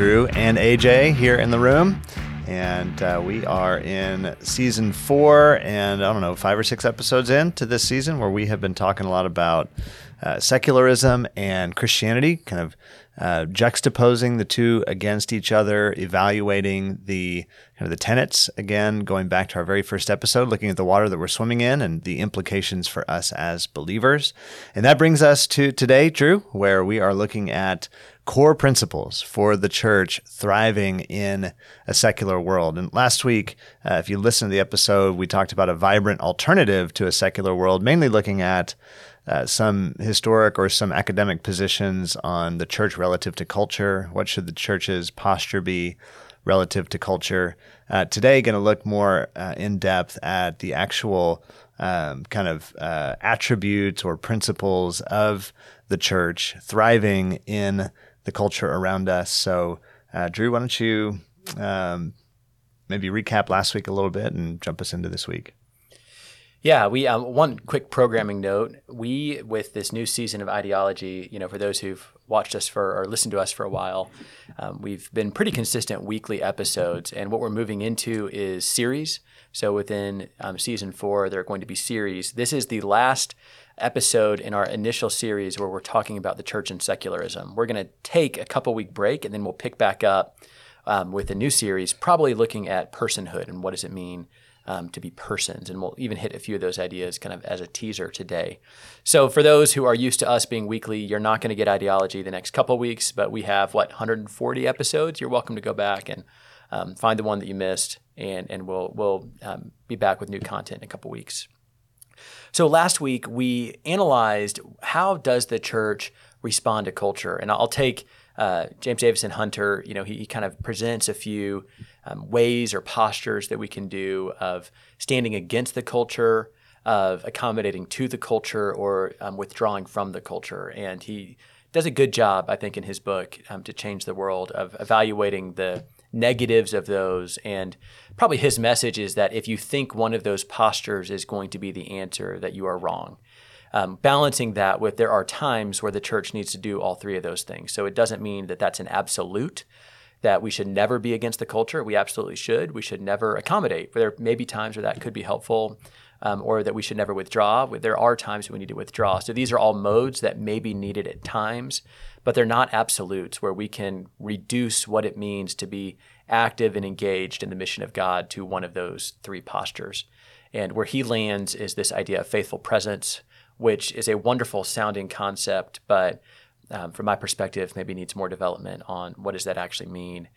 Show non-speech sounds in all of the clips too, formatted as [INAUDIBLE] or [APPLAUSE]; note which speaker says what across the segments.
Speaker 1: Drew and AJ here in the room. And uh, we are in season four, and I don't know, five or six episodes into this season where we have been talking a lot about uh, secularism and Christianity, kind of uh, juxtaposing the two against each other, evaluating the kind of the tenets again, going back to our very first episode, looking at the water that we're swimming in and the implications for us as believers. And that brings us to today, Drew, where we are looking at core principles for the church thriving in a secular world. And last week, uh, if you listen to the episode, we talked about a vibrant alternative to a secular world, mainly looking at uh, some historic or some academic positions on the church relative to culture. What should the church's posture be relative to culture? Uh, today, going to look more uh, in depth at the actual um, kind of uh, attributes or principles of the church thriving in the culture around us. So, uh, Drew, why don't you um, maybe recap last week a little bit and jump us into this week?
Speaker 2: Yeah, we um, one quick programming note. We with this new season of ideology, you know, for those who've watched us for or listened to us for a while, um, we've been pretty consistent weekly episodes, and what we're moving into is series. So within um, season four, there are going to be series. This is the last episode in our initial series where we're talking about the church and secularism. We're going to take a couple week break and then we'll pick back up um, with a new series, probably looking at personhood and what does it mean um, to be persons. And we'll even hit a few of those ideas kind of as a teaser today. So, for those who are used to us being weekly, you're not going to get ideology the next couple weeks, but we have what 140 episodes. You're welcome to go back and um, find the one that you missed, and and we'll we'll um, be back with new content in a couple weeks. So last week we analyzed how does the church respond to culture, and I'll take uh, James Davison Hunter. You know, he, he, kind of presents a few um, ways or postures that we can do of standing against the culture, of accommodating to the culture, or um, withdrawing from the culture, and he does a good job, I think, in his book um, to change the world of evaluating the negatives of those. And probably his message is that if you think one of those postures is going to be the answer, that you are wrong. Um, balancing that with there are times where the church needs to do all three of those things. So it doesn't mean that that's an absolute, that we should never be against the culture. We absolutely should. We should never accommodate. There may be times where that could be helpful. Um, or that we should never withdraw. There are times we need to withdraw. So these are all modes that may be needed at times but they're not absolutes where we can reduce what it means to be active and engaged in the mission of God to one of those three postures. And where he lands is this idea of faithful presence, which is a wonderful sounding concept, but um, from my perspective, maybe needs more development on what does that actually mean.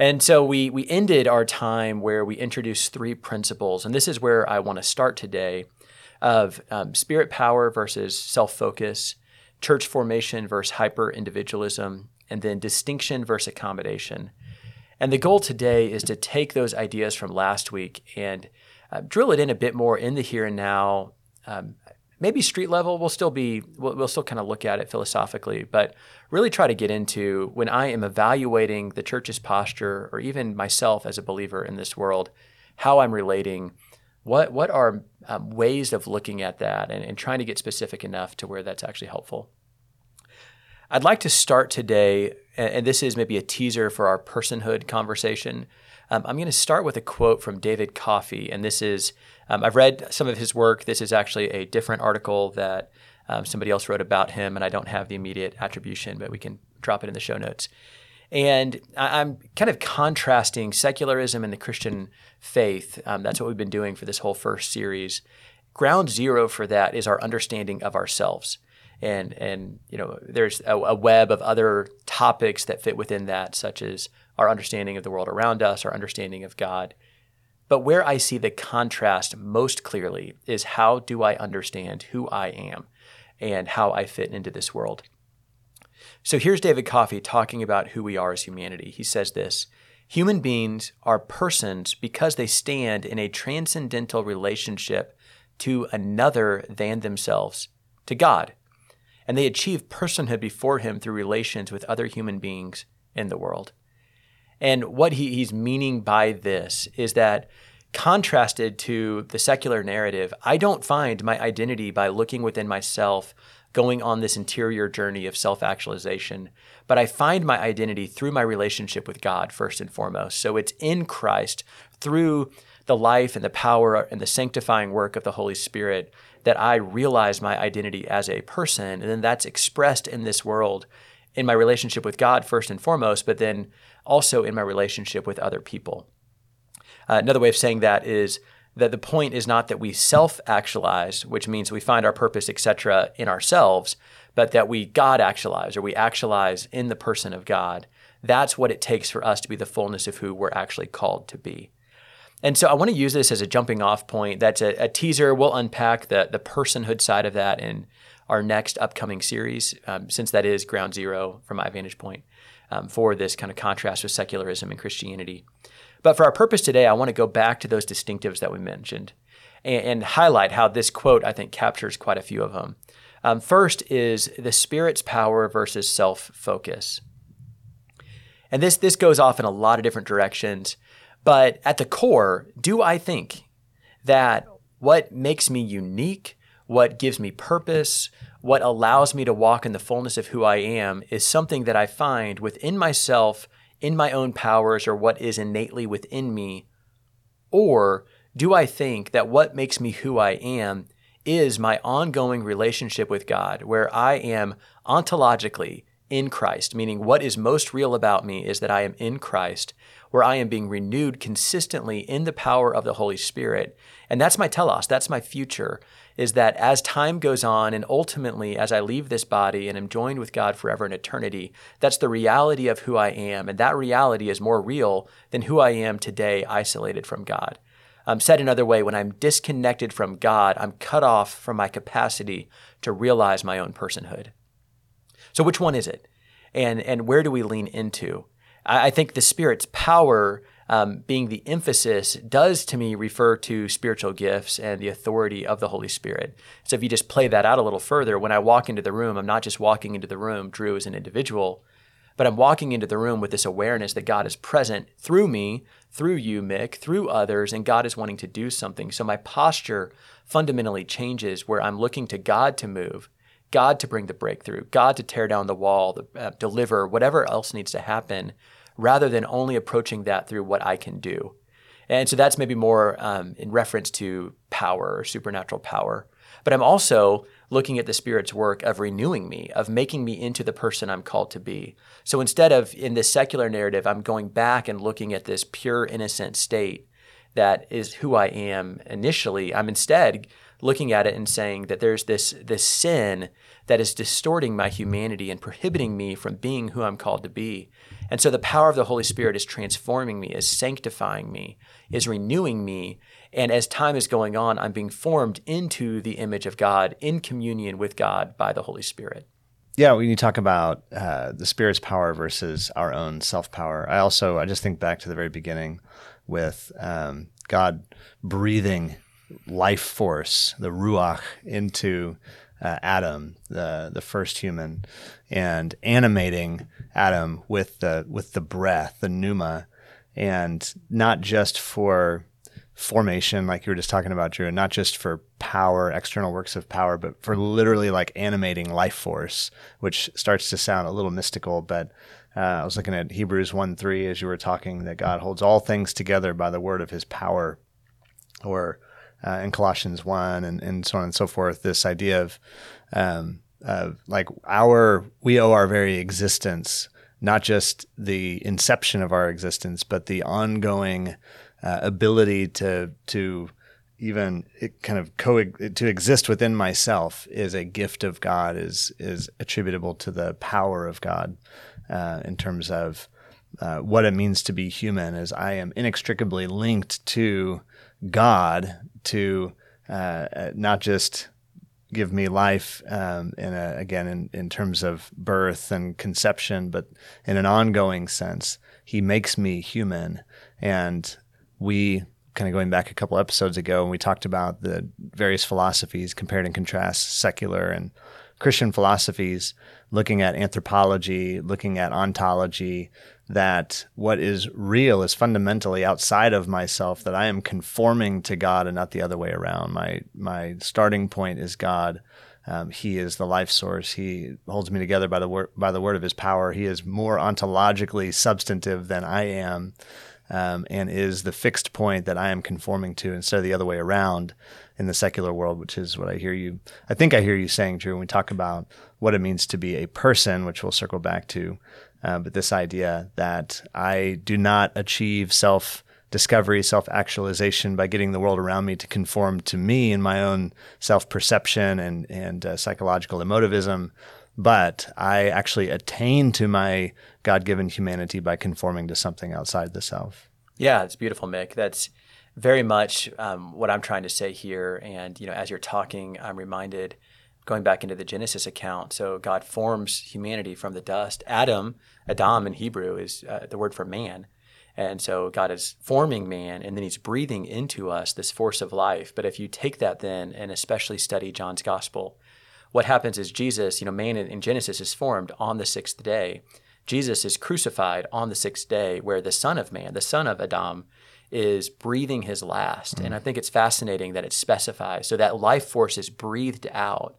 Speaker 2: And so we we ended our time where we introduced three principles, and this is where I want to start today, of um, spirit power versus self focus, church formation versus hyper individualism, and then distinction versus accommodation. And the goal today is to take those ideas from last week and uh, drill it in a bit more in the here and now. Um, maybe street level, we'll still be, we'll, we'll still kind of look at it philosophically, but really try to get into when I am evaluating the church's posture or even myself as a believer in this world, how I'm relating. What, what are um, ways of looking at that and, and trying to get specific enough to where that's actually helpful? I'd like to start today, and this is maybe a teaser for our personhood conversation. Um, I'm going to start with a quote from David Coffey, and this is um, I've read some of his work. This is actually a different article that um, somebody else wrote about him, and I don't have the immediate attribution, but we can drop it in the show notes. And I'm kind of contrasting secularism and the Christian faith. Um, that's what we've been doing for this whole first series. Ground zero for that is our understanding of ourselves and and you know there's a, a, web of other topics that fit within that, such as our understanding of the world around us, our understanding of God. But where I see the contrast most clearly is how do I understand who I am and how I fit into this world. So here's David Coffey talking about who we are as humanity. He says this Human beings are persons because they stand in a transcendental relationship to another than themselves, to God and they achieve personhood before him through relations with other human beings in the world. And what he, he's meaning by this is that contrasted to the secular narrative, I don't find my identity by looking within myself, going on this interior journey of self actualization, but I find my identity through my relationship with God first and foremost. So it's in Christ through the life and the power and the sanctifying work of the Holy Spirit that I realize my identity as a person. And then that's expressed in this world in my relationship with God first and foremost, but then also in my relationship with other people. Uh, another way of saying that is that the point is not that we self-actualize, which means we find our purpose, etc., in ourselves, but that we God actualize or we actualize in the person of God. That's what it takes for us to be the fullness of who we're actually called to be. And so I want to use this as a jumping off point. That's a, a teaser. We'll unpack the, the personhood side of that in our next upcoming series, um, since that is ground zero from my vantage point um, for this kind of contrast with secularism and Christianity. But for our purpose today, I want to go back to those distinctives that we mentioned and, and highlight how this quote, I think, captures quite a few of them. Um, first is the Spirit's power versus self focus. And this, this goes off in a lot of different directions. But at the core, do I think that what makes me unique, what gives me purpose, what allows me to walk in the fullness of who I am is something that I find within myself in my own powers or what is innately within me? Or do I think that what makes me who I am is my ongoing relationship with God, where I am ontologically in Christ, meaning what is most real about me is that I am in Christ, where I am being renewed consistently in the power of the Holy Spirit. And that's my telos, that's my future, is that as time goes on and ultimately as I leave this body and am joined with God forever in eternity, that's the reality of who I am. And that reality is more real than who I am today, isolated from God. Um, said another way, when I'm disconnected from God, I'm cut off from my capacity to realize my own personhood. So, which one is it? And, and where do we lean into? I, I think the Spirit's power um, being the emphasis does to me refer to spiritual gifts and the authority of the Holy Spirit. So if you just play that out a little further, when I walk into the room, I'm not just walking into the room, Drew as an individual, but I'm walking into the room with this awareness that God is present through me, through you, Mick, through others, and God is wanting to do something. So my posture fundamentally changes where I'm looking to God to move God to bring the breakthrough, God to tear down the wall, the, uh, deliver whatever else needs to happen, rather than only approaching that through what I can do. And so that's maybe more um, in reference to power or supernatural power. But I'm also looking at the Spirit's work of renewing me, of making me into the person I'm called to be. So instead of in this secular narrative, I'm going back and looking at this pure, innocent state that is who I am initially. I'm instead looking at it and saying that there's this this sin that is distorting my humanity and prohibiting me from being who I'm called to be. And so the power of the Holy Spirit is transforming me, is sanctifying me, is renewing me. And as time is going on, I'm being formed into the image of God in communion with God by the Holy Spirit.
Speaker 1: Yeah, when you talk about uh, the Spirit's power versus our own self power, I also I just think back to the very beginning with um, God breathing life force, the ruach, into uh, Adam, the the first human, and animating Adam with the with the breath, the pneuma, and not just for formation, like you were just talking about, Drew, and not just for power, external works of power, but for literally like animating life force, which starts to sound a little mystical, but. Uh, I was looking at Hebrews 1 3 as you were talking, that God holds all things together by the word of his power, or uh, in Colossians 1 and, and so on and so forth, this idea of, um, of like our, we owe our very existence, not just the inception of our existence, but the ongoing uh, ability to, to, even kind of co to exist within myself is a gift of God is is attributable to the power of God uh, in terms of uh, what it means to be human. As I am inextricably linked to God to uh, uh, not just give me life um, in a, again in, in terms of birth and conception, but in an ongoing sense. He makes me human, and we kind of going back a couple episodes ago, and we talked about the various philosophies, compared and contrast secular and Christian philosophies, looking at anthropology, looking at ontology, that what is real is fundamentally outside of myself, that I am conforming to God and not the other way around. My, my starting point is God. Um, he is the life source. He holds me together by the word by the word of His power. He is more ontologically substantive than I am, um, and is the fixed point that I am conforming to instead of the other way around in the secular world, which is what I hear you. I think I hear you saying, Drew, when we talk about what it means to be a person, which we'll circle back to. Uh, but this idea that I do not achieve self discovery, self actualization by getting the world around me to conform to me in my own self perception and, and uh, psychological emotivism. But I actually attain to my God given humanity by conforming to something outside the self.
Speaker 2: Yeah, it's beautiful, Mick. That's very much um, what I'm trying to say here. And, you know, as you're talking, I'm reminded going back into the Genesis account. So God forms humanity from the dust. Adam, Adam in Hebrew is uh, the word for man. And so God is forming man and then he's breathing into us this force of life. But if you take that then and especially study John's gospel, what happens is Jesus, you know, man in Genesis is formed on the sixth day. Jesus is crucified on the sixth day, where the Son of Man, the Son of Adam, is breathing his last. Mm. And I think it's fascinating that it specifies. So that life force is breathed out.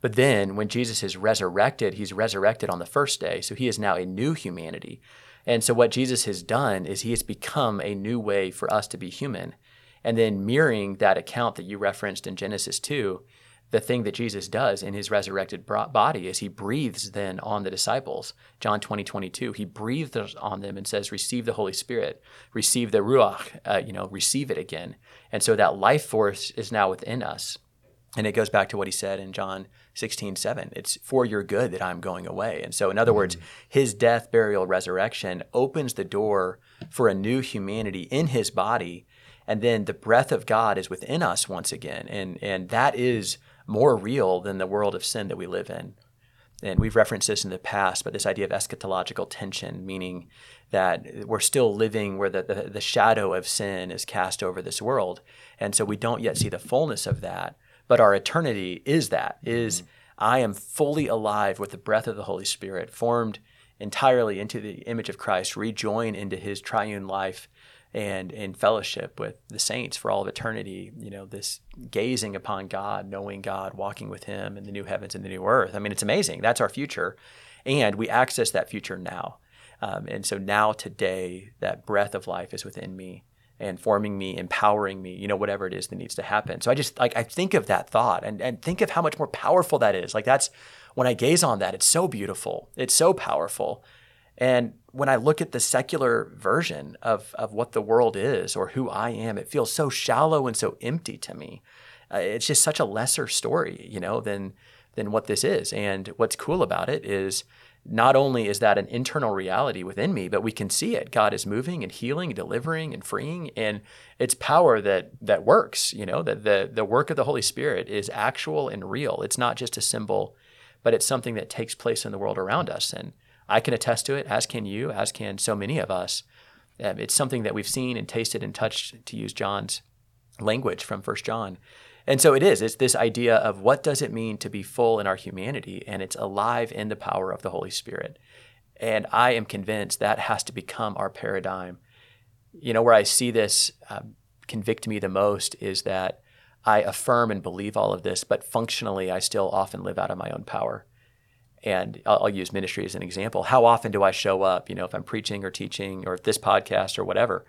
Speaker 2: But then when Jesus is resurrected, he's resurrected on the first day. So he is now a new humanity. And so what Jesus has done is he has become a new way for us to be human. And then mirroring that account that you referenced in Genesis 2, the thing that Jesus does in his resurrected body is he breathes then on the disciples. John 20, 22, he breathes on them and says, receive the Holy Spirit, receive the Ruach, uh, you know, receive it again. And so that life force is now within us. And it goes back to what he said in John 16, 7. It's for your good that I'm going away. And so, in other mm words, his death, burial, resurrection opens the door for a new humanity in his body. And then the breath of God is within us once again. And, and that is more real than the world of sin that we live in. And we've referenced this in the past, but this idea of eschatological tension, meaning that we're still living where the, the, the shadow of sin is cast over this world. And so we don't yet see the fullness of that. But our eternity is that, is mm-hmm. I am fully alive with the breath of the Holy Spirit, formed entirely into the image of Christ, rejoin into his triune life and in fellowship with the saints for all of eternity, you know, this gazing upon God, knowing God, walking with him in the new heavens and the new earth. I mean, it's amazing. That's our future. And we access that future now. Um, and so now, today, that breath of life is within me and forming me, empowering me, you know, whatever it is that needs to happen. So I just like I think of that thought and, and think of how much more powerful that is. Like that's when I gaze on that, it's so beautiful. It's so powerful. And when I look at the secular version of, of what the world is or who I am, it feels so shallow and so empty to me. Uh, it's just such a lesser story, you know, than than what this is. And what's cool about it is not only is that an internal reality within me, but we can see it. God is moving and healing, and delivering and freeing, and it's power that that works. You know that the the work of the Holy Spirit is actual and real. It's not just a symbol, but it's something that takes place in the world around us. And I can attest to it, as can you, as can so many of us. Um, it's something that we've seen and tasted and touched, to use John's language from First John. And so it is. It's this idea of what does it mean to be full in our humanity, and it's alive in the power of the Holy Spirit. And I am convinced that has to become our paradigm. You know, where I see this um, convict me the most is that I affirm and believe all of this, but functionally, I still often live out of my own power. And I'll, I'll use ministry as an example. How often do I show up, you know, if I'm preaching or teaching or this podcast or whatever,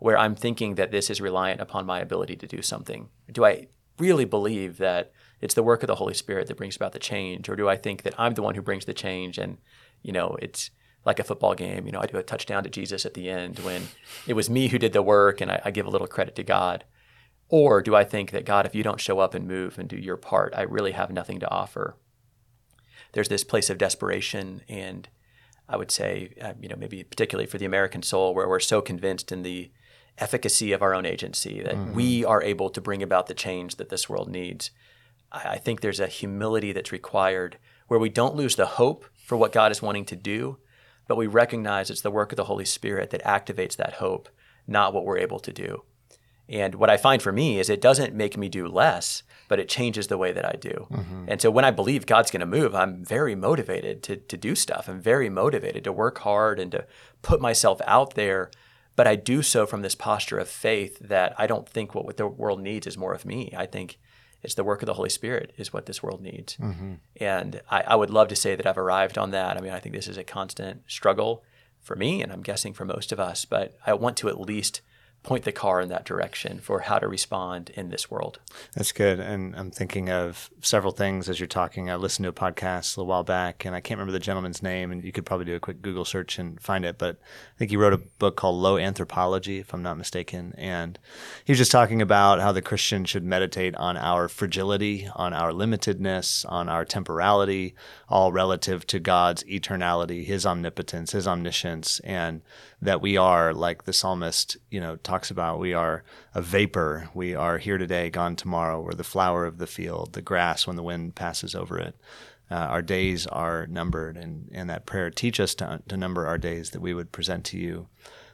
Speaker 2: where I'm thinking that this is reliant upon my ability to do something? Do I really believe that it's the work of the Holy Spirit that brings about the change, or do I think that I'm the one who brings the change and you know it's like a football game, you know, I do a touchdown to Jesus at the end when it was me who did the work and I, I give a little credit to God. Or do I think that God, if you don't show up and move and do your part, I really have nothing to offer? There's this place of desperation, and I would say, uh, you know, maybe particularly for the American soul, where we're so convinced in the efficacy of our own agency, that mm-hmm. we are able to bring about the change that this world needs. I, I think there's a humility that's required where we don't lose the hope for what God is wanting to do, but we recognize it's the work of the Holy Spirit that activates that hope, not what we're able to do. And what I find for me is it doesn't make me do less, but it changes the way that I do. Mm-hmm. And so when I believe God's going to move, I'm very motivated to, to do stuff. I'm very motivated to work hard and to put myself out there. But I do so from this posture of faith that I don't think what, what the world needs is more of me. I think it's the work of the Holy Spirit is what this world needs. Mm-hmm. And I, I would love to say that I've arrived on that. I mean, I think this is a constant struggle for me, and I'm guessing for most of us, but I want to at least point the car in that direction for how to respond in this world.
Speaker 1: That's good. And I'm thinking of several things as you're talking. I listened to a podcast a little while back, and I can't remember the gentleman's name, and you could probably do a quick Google search and find it. But I think he wrote a book called Low Anthropology, if I'm not mistaken. And he was just talking about how the Christian should meditate on our fragility, on our limitedness, on our temporality, all relative to God's eternality, his omnipotence, his omniscience, and that we are, like the psalmist, you know, talks about, we are a vapor. We are here today, gone tomorrow. We're the flower of the field, the grass when the wind passes over it. Uh, our days are numbered, and, and that prayer teach us to, to number our days, that we would present to you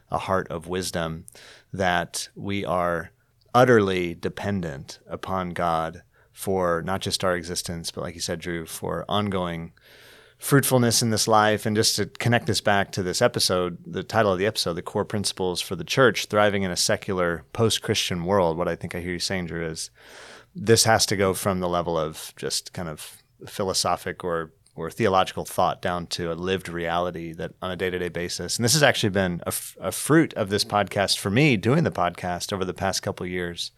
Speaker 1: a heart of wisdom, that we are utterly dependent upon God for not just our existence, but like you said, Drew, for ongoing fruitfulness in this life. And just to connect this back to this episode, the title of the episode, The Core Principles for the Church Thriving in a Secular Post Christian World, what I think I hear you saying, Drew, is this has to go from the level of just kind of philosophic or or theological thought down to a lived reality that on a day-to-day basis and this has actually been a, f- a fruit of this podcast for me doing the podcast over the past couple years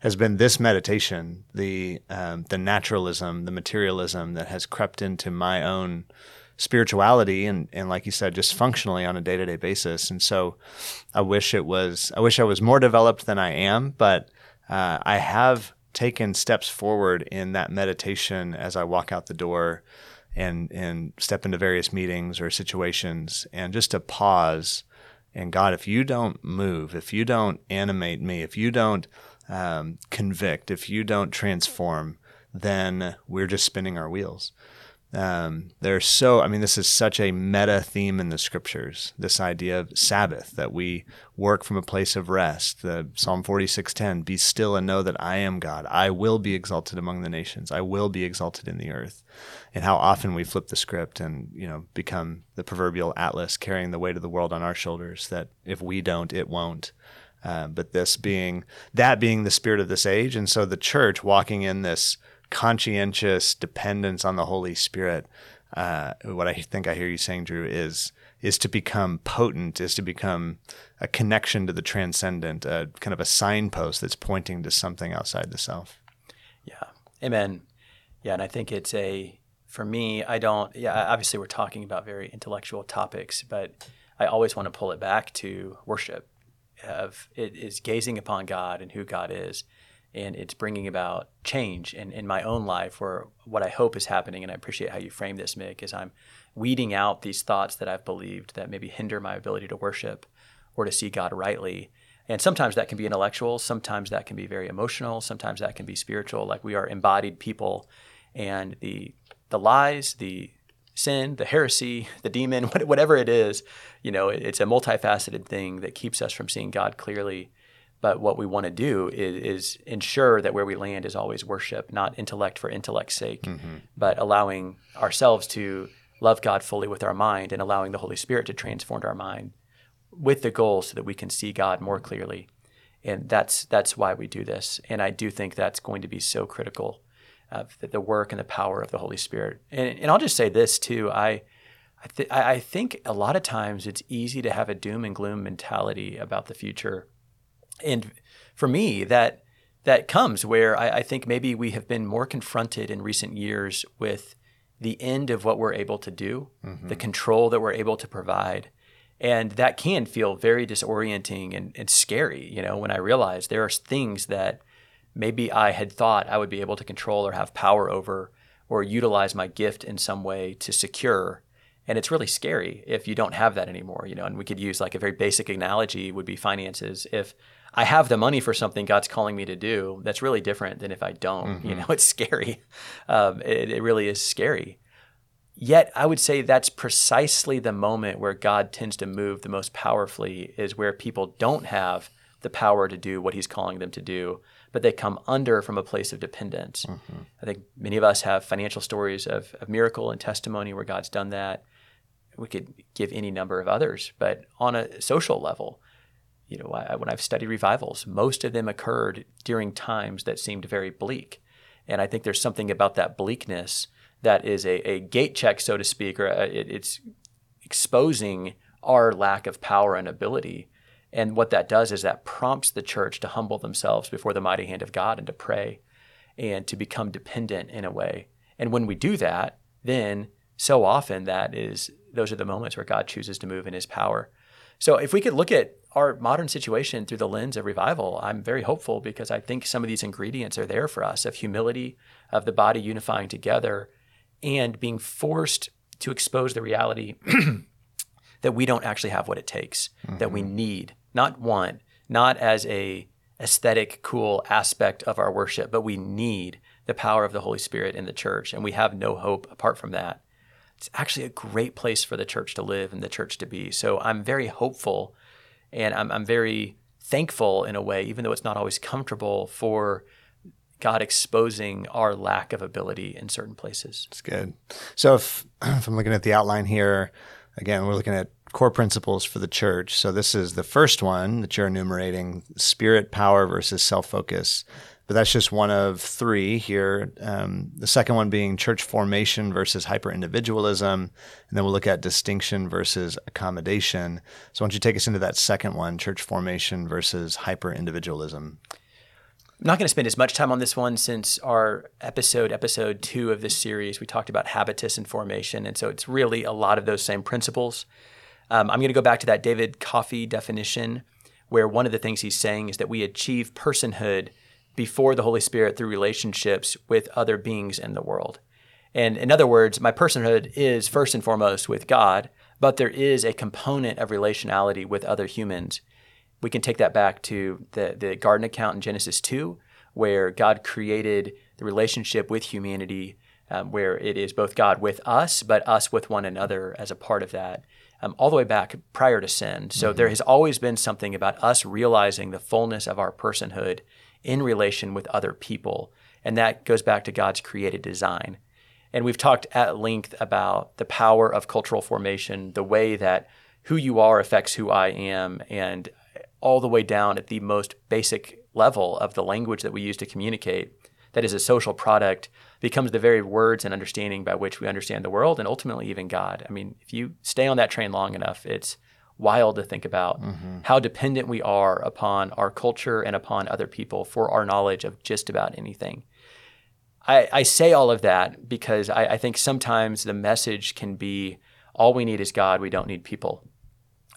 Speaker 1: has been this meditation, the um, the naturalism, the materialism that has crept into my own spirituality and, and like you said, just functionally on a day to day basis. And so I wish it was I wish I was more developed than I am, but uh, I have taken steps forward in that meditation as I walk out the door and and step into various meetings or situations and just to pause and God, if you don't move, if you don't animate me, if you don't um, convict, if you don't transform, then we're just spinning our wheels. Um, there's so, I mean, this is such a meta theme in the scriptures. This idea of Sabbath, that we work from a place of rest. The Psalm 46:10, "Be still and know that I am God. I will be exalted among the nations. I will be exalted in the earth." And how often we flip the script and you know become the proverbial Atlas, carrying the weight of the world on our shoulders. That if we don't, it won't. Uh, but this being that being the spirit of this age, and so the church walking in this conscientious dependence on the Holy Spirit. Uh, what I think I hear you saying, Drew, is is to become potent, is to become a connection to the transcendent, a kind of a signpost that's pointing to something outside the self.
Speaker 2: Yeah, amen. Yeah, and I think it's a for me. I don't. Yeah, obviously we're talking about very intellectual topics, but I always want to pull it back to worship of it is gazing upon God and who God is. And it's bringing about change in, in my own life, where what I hope is happening, and I appreciate how you frame this, Mick, is I'm weeding out these thoughts that I've believed that maybe hinder my ability to worship or to see God rightly. And sometimes that can be intellectual, sometimes that can be very emotional, sometimes that can be spiritual. Like we are embodied people, and the the lies, the sin, the heresy, the demon, [LAUGHS] whatever it is, you know, it's a multifaceted thing that keeps us from seeing God clearly. But what we want to do is, is ensure that where we land is always worship, not intellect for intellect's sake, mm-hmm. but allowing ourselves to love God fully with our mind and allowing the Holy Spirit to transform our mind with the goal so that we can see God more clearly. And that's that's why we do this. And I do think that's going to be so critical of the, the work and the power of the Holy Spirit. And, and I'll just say this too. I I, th- I think a lot of times it's easy to have a doom and gloom mentality about the future, and for me that that comes where I, I think maybe we have been more confronted in recent years with the end of what we're able to do, mm-hmm. the control that we're able to provide. And that can feel very disorienting and, and scary, you know, when I realize there are things that maybe I had thought I would be able to control or have power over or utilize my gift in some way to secure. And it's really scary if you don't have that anymore, you know. And we could use like a very basic analogy would be finances. If I have the money for something God's calling me to do, that's really different than if I don't. Mm-hmm. You know, [LAUGHS] it's scary. Um, it, it really is scary. Yet I would say that's precisely the moment where God tends to move the most powerfully is where people don't have the power to do what He's calling them to do, but they come under from a place of dependence. Mm-hmm. I think many of us have financial stories of, of miracle and testimony where God's done that. We could give any number of others, but on a social level, you know, I, when I've studied revivals, most of them occurred during times that seemed very bleak. And I think there's something about that bleakness that is a, a gate check, so to speak, or a, it, it's exposing our lack of power and ability. And what that does is that prompts the church to humble themselves before the mighty hand of God and to pray and to become dependent in a way. And when we do that, then so often that is those are the moments where God chooses to move in his power. So if we could look at our modern situation through the lens of revival, I'm very hopeful because I think some of these ingredients are there for us of humility, of the body unifying together, and being forced to expose the reality [CLEARS THROAT] that we don't actually have what it takes, mm-hmm. that we mm-hmm. need, not want, not as a aesthetic, cool aspect of our worship, but we need the power of the Holy Spirit in the church, and we have no hope apart from that it's actually a great place for the church to live and the church to be. So I'm very hopeful and I'm, I'm very thankful in a way, even though it's not always comfortable for God exposing our lack of ability in certain places.
Speaker 1: It's good. So if, [CLEARS THROAT] if I'm looking at the outline here, again, we're looking at core principles for the church. So this is the first one that you're enumerating spirit, power versus self focus but that's just one of three here. Um, the second one being church formation versus hyper individualism. And then we'll look at distinction versus accommodation. So, why don't you take us into that second one, church formation versus hyper individualism?
Speaker 2: I'm not going to spend as much time on this one since our episode, episode two of this series, we talked about habitus and formation. And so it's really a lot of those same principles. Um, I'm going to go back to that David Coffey definition, where one of the things he's saying is that we achieve personhood before the Holy Spirit through relationships with other beings in the world. And in other words, my personhood is first and foremost with God, but there is a component of relationality with other humans. We can take that back to the, the garden account in Genesis 2, where God created the relationship with humanity, um, where it is both God with us, but us with one another as a part of that, um, all the way back prior to sin. So mm-hmm. there has always been something about us realizing the fullness of our personhood in relation with other people. And that goes back to God's created design. And we've talked at length about the power of cultural formation, the way that who you are affects who I am, and all the way down at the most basic level of the language that we use to communicate, that is a social product, becomes the very words and understanding by which we understand the world and ultimately even God. I mean, if you stay on that train long enough, it's wild to think about mm-hmm. how dependent we are upon our culture and upon other people for our knowledge of just about anything. I, I say all of that because I, I, think sometimes the message can be all we need is God, we don't need people.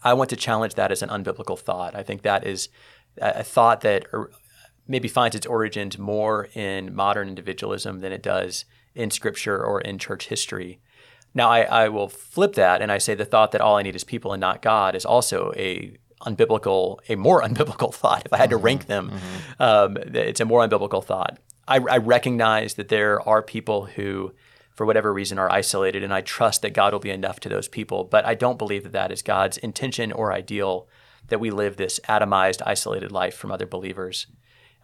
Speaker 2: I want to challenge that as an unbiblical thought. I think that is a, thought that er, maybe finds its origins more in modern individualism than it does in scripture or in church history. Now, I, I will flip that and I say the thought that all I need is people and not God is also a unbiblical, a more [LAUGHS] unbiblical thought. If I had to mm-hmm, rank them, mm-hmm. um, it's a more unbiblical thought. I, I, recognize that there are people who, for whatever reason, are isolated, and I trust that God will be enough to those people. But I don't believe that that is God's intention or ideal that we live this atomized, isolated life from other believers.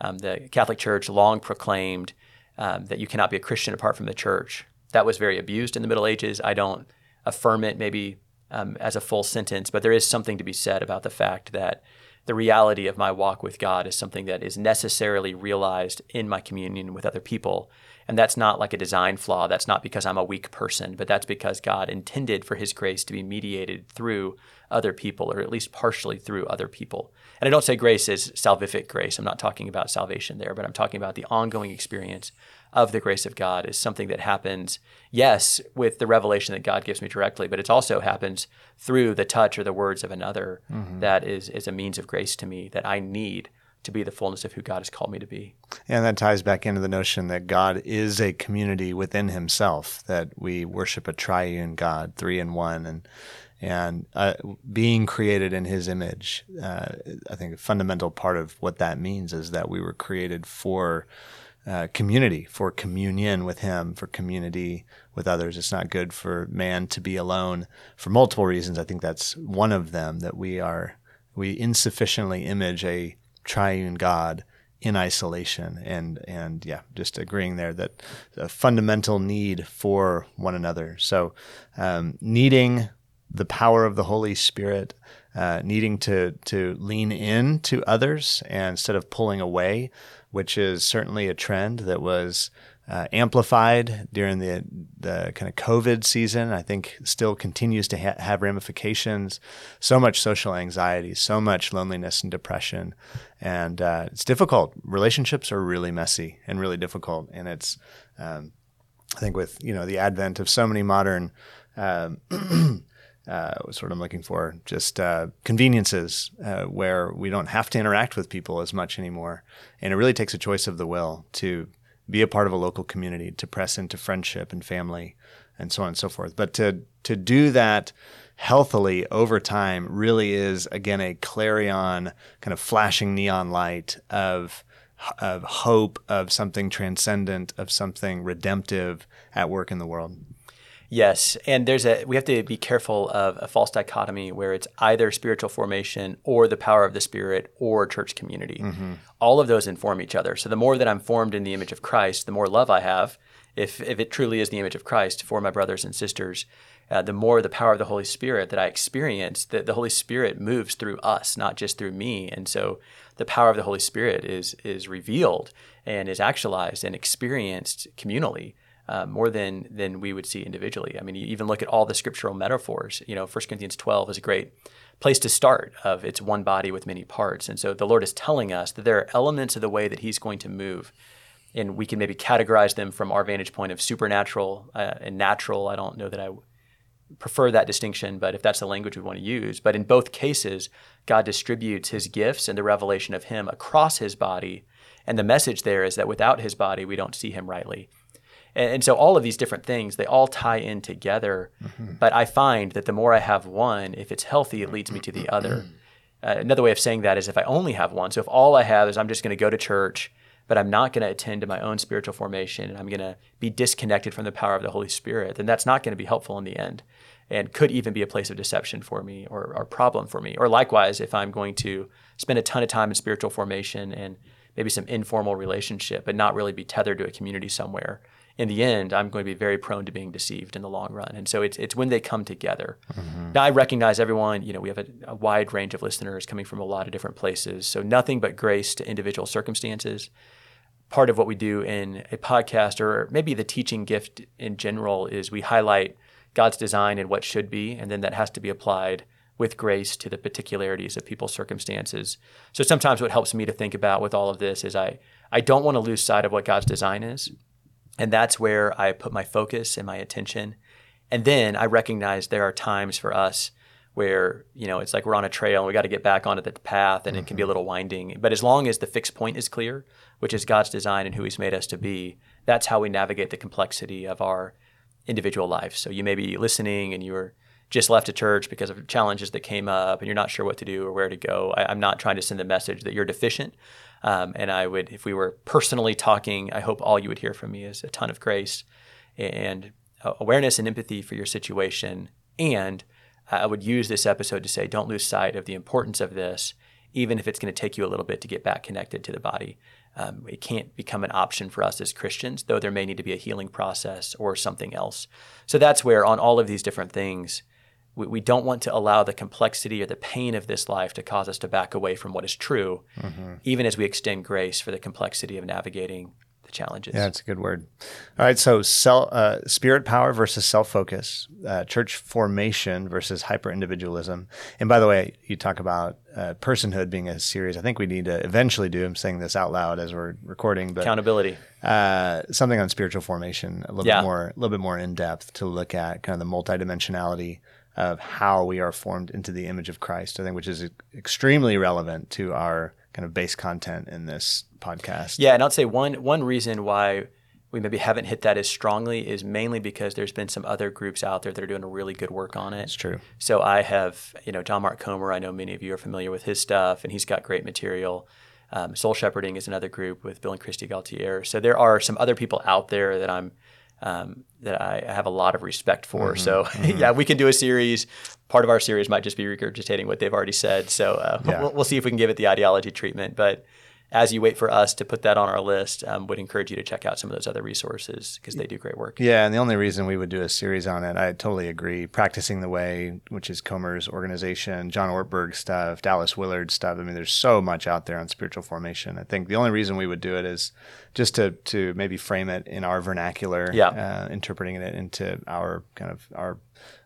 Speaker 2: Um, the Catholic Church long proclaimed um, that you cannot be a Christian apart from the church that was very abused in the Middle Ages. I don't affirm it maybe um, as a full sentence, but there is something to be said about the fact that the reality of my walk with God is something that is necessarily realized in my communion with other people. And that's not like a design flaw. That's not because I'm a weak person, but that's because God intended for His grace to be mediated through other people, or at least partially through other people. And I don't say grace is salvific grace. I'm not talking about salvation there, but I'm talking about the ongoing experience of the grace of God is something that happens, yes, with the revelation that God gives me directly, but it also happens through the touch or the words of another mm-hmm. that is, is a means of grace to me that I need to be the fullness of who God has called me to be.
Speaker 1: And that ties back into the notion that God is a community within himself, that we worship a triune God, three in one. And and uh, being created in his image, uh, I think a fundamental part of what that means is that we were created for uh, community, for communion with Him, for community with others. It's not good for man to be alone for multiple reasons. I think that's one of them that we are we insufficiently image a triune God in isolation. And and yeah just agreeing there that a fundamental need for one another. So um, needing the power of the holy spirit uh, needing to to lean in to others instead of pulling away which is certainly a trend that was uh, amplified during the the kind of COVID season. I think still continues to ha- have ramifications. So much social anxiety, so much loneliness and depression, and uh, it's difficult. Relationships are really messy and really difficult, and it's um, I think with you know the advent of so many modern. Um, [CLEARS THROAT] uh, what's what I'm looking for, just uh, conveniences uh, where we don't have to interact with people as much anymore. And it really takes a choice of the will to be a part of a local community, to press into friendship and family, and so on and so forth. But to to do that healthily over time really is again a clarion kind of flashing neon light of of hope of something transcendent of something redemptive at work in the world
Speaker 2: Yes, and there's a we have to be careful of a false dichotomy where it's either spiritual formation or the power of the spirit or church community. Mm-hmm. All of those inform each other. So the more that I'm formed in the image of Christ, the more love I have, if if it truly is the image of Christ for my brothers and sisters, uh, the more the power of the Holy Spirit that I experience, that the Holy Spirit moves through us, not just through me. And so the power of the Holy Spirit is is revealed and is actualized and experienced communally uh, more than than we would see individually. I mean, you even look at all the scriptural metaphors. You know, 1 Corinthians 12 is a great place to start of it's one body with many parts. And so the Lord is telling us that there are elements of the way that he's going to move and we can maybe categorize them from our vantage point of supernatural uh, and natural. I don't know that I prefer that distinction, but if that's the language we want to use, but in both cases, God distributes his gifts and the revelation of him across his body. And the message there is that without his body, we don't see him rightly. And, and, so all of these different things, they all tie in together. Mm-hmm. But I find that the more I have one, if it's healthy, it leads me to the other. Uh, another way of saying that is if I only have one. So if all I have is I'm just going to go to church, but I'm not going to attend to my own spiritual formation and I'm going to be disconnected from the power of the Holy Spirit, then that's not going to be helpful in the end and could even be a place of deception for me or, or problem for me. Or likewise, if I'm going to spend a ton of time in spiritual formation and maybe some informal relationship, but not really be tethered to a community somewhere, in the end, I'm going to be very prone to being deceived in the long run. And so it's, it's when they come together. Mm-hmm. Now, I recognize everyone, you know, we have a, a, wide range of listeners coming from a lot of different places. So nothing but grace to individual circumstances. Part of what we do in a podcast or maybe the teaching gift in general is we highlight God's design and what should be, and then that has to be applied with grace to the particularities of people's circumstances. So sometimes what helps me to think about with all of this is I, I don't want to lose sight of what God's design is. And that's where I put my focus and my attention. And then I recognize there are times for us where, you know, it's like we're on a trail and we got to get back onto the path and mm-hmm. it can be a mm-hmm. little winding. But as long as the fixed point is clear, which is God's design and who He's made us to be, that's how we navigate the complexity of our individual lives. So you may be listening and you're just left a church because of challenges that came up and you're not sure what to do or where to go. I, am not trying to send the message that you're deficient. Um, and I would, if we were personally talking, I hope all you would hear from me is a ton of grace and awareness and empathy for your situation. And I would use this episode to say, don't lose sight of the importance of this, even if it's going to take you a little bit to get back connected to the body. Um, it can't become an option for us as Christians, though there may need to be a healing process or something else. So that's where, on all of these different things, we, we don't want to allow the complexity or the pain of this life to cause us to back away from what is true, mm-hmm. even as we extend grace for the complexity of navigating the challenges.
Speaker 1: Yeah, that's a good word. All right, so self, uh, spirit power versus self focus, uh, church formation versus hyper individualism. And by the way, you talk about uh, personhood being a series. I think we need to eventually do. I'm saying this out loud as we're recording, but
Speaker 2: accountability.
Speaker 1: Uh, something on spiritual formation, a little yeah. bit more, a little bit more in depth to look at kind of the multidimensionality of how we are formed into the image of Christ, I think, which is extremely relevant to our kind of base content in this podcast.
Speaker 2: Yeah, and I'd say one one reason why we maybe haven't hit that as strongly is mainly because there's been some other groups out there that are doing a really good work on it.
Speaker 1: It's true.
Speaker 2: So I have, you know, John Mark Comer. I know many of you are familiar with his stuff, and he's got great material. Um, Soul Shepherding is another group with Bill and Kristi Gaultiere. So there are some other people out there that I'm um, that I have a lot of respect for. Mm-hmm, so [LAUGHS] mm-hmm. yeah, we can do a series. Part of our series might just be regurgitating what they've already said. So uh, yeah. we'll, we'll, see if we can give it the ideology treatment. But as you wait for us to put that on our list, um, would encourage you to check out some of those other resources because they do great work.
Speaker 1: Yeah, and the only reason we would do a series on it, I totally agree. Practicing the Way, which is Comer's organization, John Ortberg stuff, Dallas Willard stuff. I mean, there's so much out there on spiritual formation. I think the only reason we would do it is just to to maybe frame it in our vernacular,
Speaker 2: yeah.
Speaker 1: uh, interpreting it into our kind of our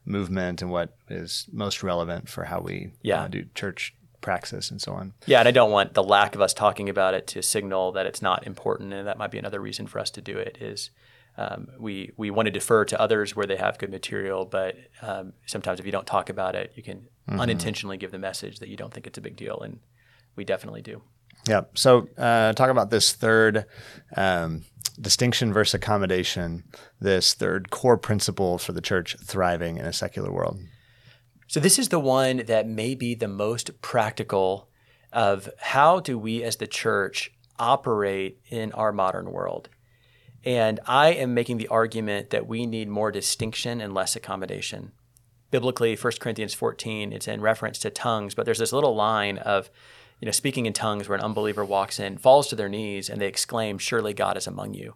Speaker 1: movement and what is most relevant for how we
Speaker 2: yeah.
Speaker 1: uh, do church praxis and so on.
Speaker 2: Yeah, and I don't want the lack of us talking about it to signal that it's not important, and that might be another reason for us to do it. Is um, we we want to defer to others where they have good material, but um, sometimes if you don't talk about it, you can mm-hmm. unintentionally give the message that you don't think it's a big deal, and we definitely do.
Speaker 1: Yeah. So uh, talk about this third um, distinction versus accommodation. This third core principle for the church thriving in a secular world.
Speaker 2: So this is the one that may be the most practical of how do we as the church operate in our modern world. And I am making the argument that we need more distinction and less accommodation. Biblically, 1 Corinthians 14, it's in reference to tongues, but there's this little line of, you know, speaking in tongues where an unbeliever walks in, falls to their knees, and they exclaim, Surely God is among you.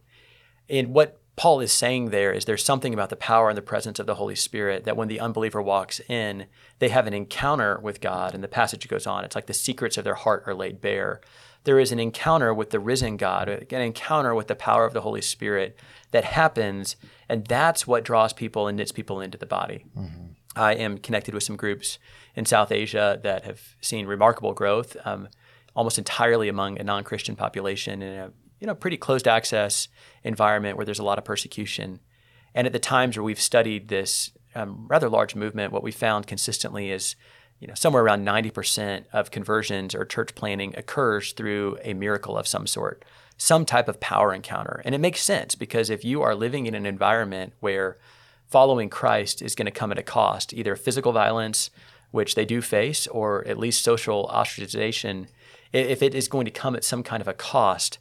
Speaker 2: And what Paul is saying there is there's something about the power and the presence of the Holy Spirit that when the unbeliever walks in, they have an encounter with God. And the passage goes on. It's like the secrets of their heart are laid bare. There is an encounter with the risen God, an encounter with the power of the Holy Spirit that happens. And that's what draws people and knits people into the body. Mm-hmm. I am connected with some groups in South Asia that have seen remarkable growth, um, almost entirely among a non Christian population in a you know pretty closed access environment where there's a lot of persecution. And at the times where we've studied this um, rather large movement, what we found consistently is you know somewhere around 90% of conversions or church planting occurs through a miracle of some sort, some type of power encounter. And it makes sense because if you are living in an environment where following Christ is going to come at a cost, either physical violence, which they do face, or at least social ostracization, if it is going to come at some kind of a cost,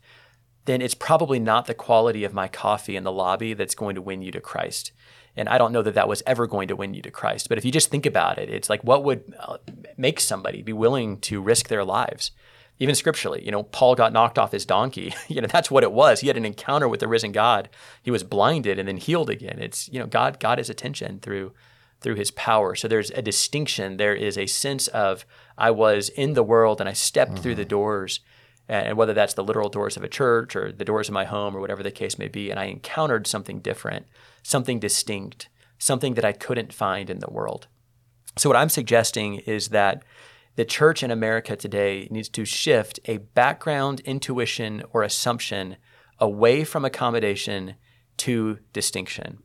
Speaker 2: then it's probably not the quality of my coffee in the lobby that's going to win you to Christ. And I don't know that that was ever going to win you to Christ. But if you just think about it, it's like what would uh, make somebody be willing to risk their lives? Even scripturally, you know, Paul got knocked off his donkey. [LAUGHS] you know, that's what it was. He had an encounter with the risen God. He was blinded and then healed again. It's, you know, God got his attention through through his power. So there's a distinction. There is a sense of I was in the world and I stepped mm-hmm. through the doors and whether that's the literal doors of a church or the doors of my home or whatever the case may be, and I encountered something different, something distinct, something that I couldn't find in the world. So, what I'm suggesting is that the church in America today needs to shift a background intuition or assumption away from accommodation to distinction.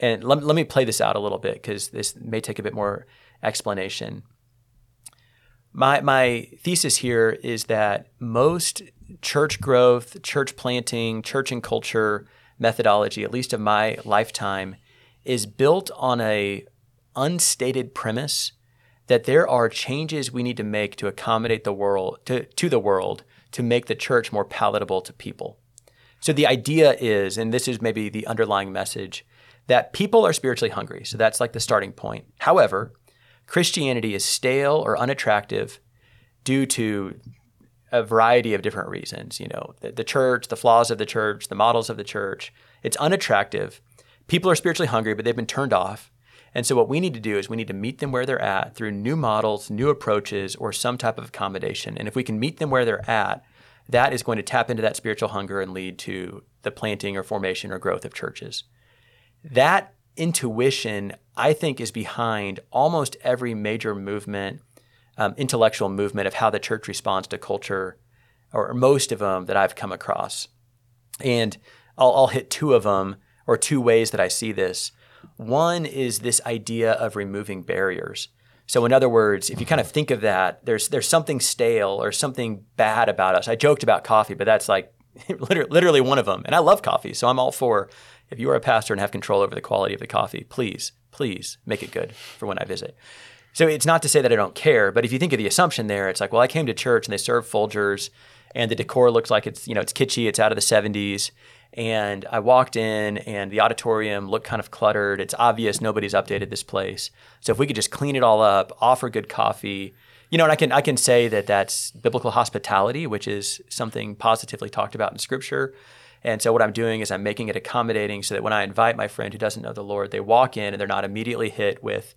Speaker 2: And let, let me play this out a little bit because this may take a bit more explanation. My my thesis here is that most church growth, church planting, church and culture methodology, at least of my lifetime, is built on a unstated premise that there are changes we need to make to accommodate the world to, to the world to make the church more palatable to people. So the idea is, and this is maybe the underlying message, that people are spiritually hungry. So that's like the starting point. However, Christianity is stale or unattractive due to a variety of different reasons. You know, the, the, church, the flaws of the church, the models of the church. It's unattractive. People are spiritually hungry, but they've been turned off. And so, what we need to do is we need to meet them where they're at through new models, new approaches, or some type of accommodation. And if we can meet them where they're at, that is going to tap into that spiritual hunger and lead to the planting or formation or growth of churches. That intuition, I think, is behind almost every major movement, um, intellectual movement of how the church responds to culture, or most of them that I've come across. And I'll, I'll hit two of them, or two ways that I see this. One is this idea of removing barriers. So, in other words, if you kind of think of that, there's there's something stale or something bad about us. I joked about coffee, but that's like [LAUGHS] literally one of them. And I love coffee, so I'm all for if you are a pastor and have control over the quality of the coffee, please, please make it good for when I visit. So it's not to say that I don't care, but if you think of the assumption there, it's like, well, I came to church and they serve Folgers and the decor looks like it's you know it's kitschy, it's out of the 70s. And I walked in, and the auditorium looked kind of cluttered. It's obvious nobody's updated this place. So if we could just clean it all up, offer good coffee, you know, and I can I can say that that's biblical hospitality, which is something positively talked about in Scripture. And so what I'm doing is I'm making it accommodating so that when I invite my friend who doesn't know the Lord, they walk in and they're not immediately hit with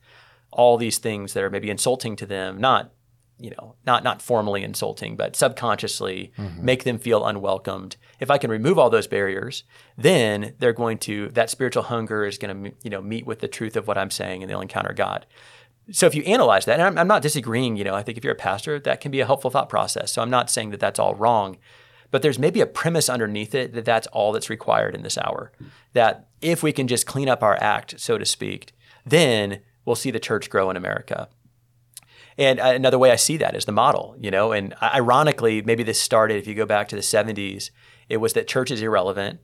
Speaker 2: all these things that are maybe insulting to them, not you know, not not formally insulting, but subconsciously mm-hmm. make them feel unwelcomed. If I can remove all those barriers, then they're going to that spiritual hunger is going to you know meet with the truth of what I'm saying, and they'll encounter God. So if you analyze that, and I'm, I'm not disagreeing, you know, I think if you're a pastor, that can be a helpful thought process. So I'm not saying that that's all wrong, but there's maybe a premise underneath it that that's all that's required in this hour. That if we can just clean up our act, so to speak, then we'll see the church grow in America. And uh, another way I see that is the model, you know, and uh, ironically, maybe this started, if you go back to the 70s, it was that church is irrelevant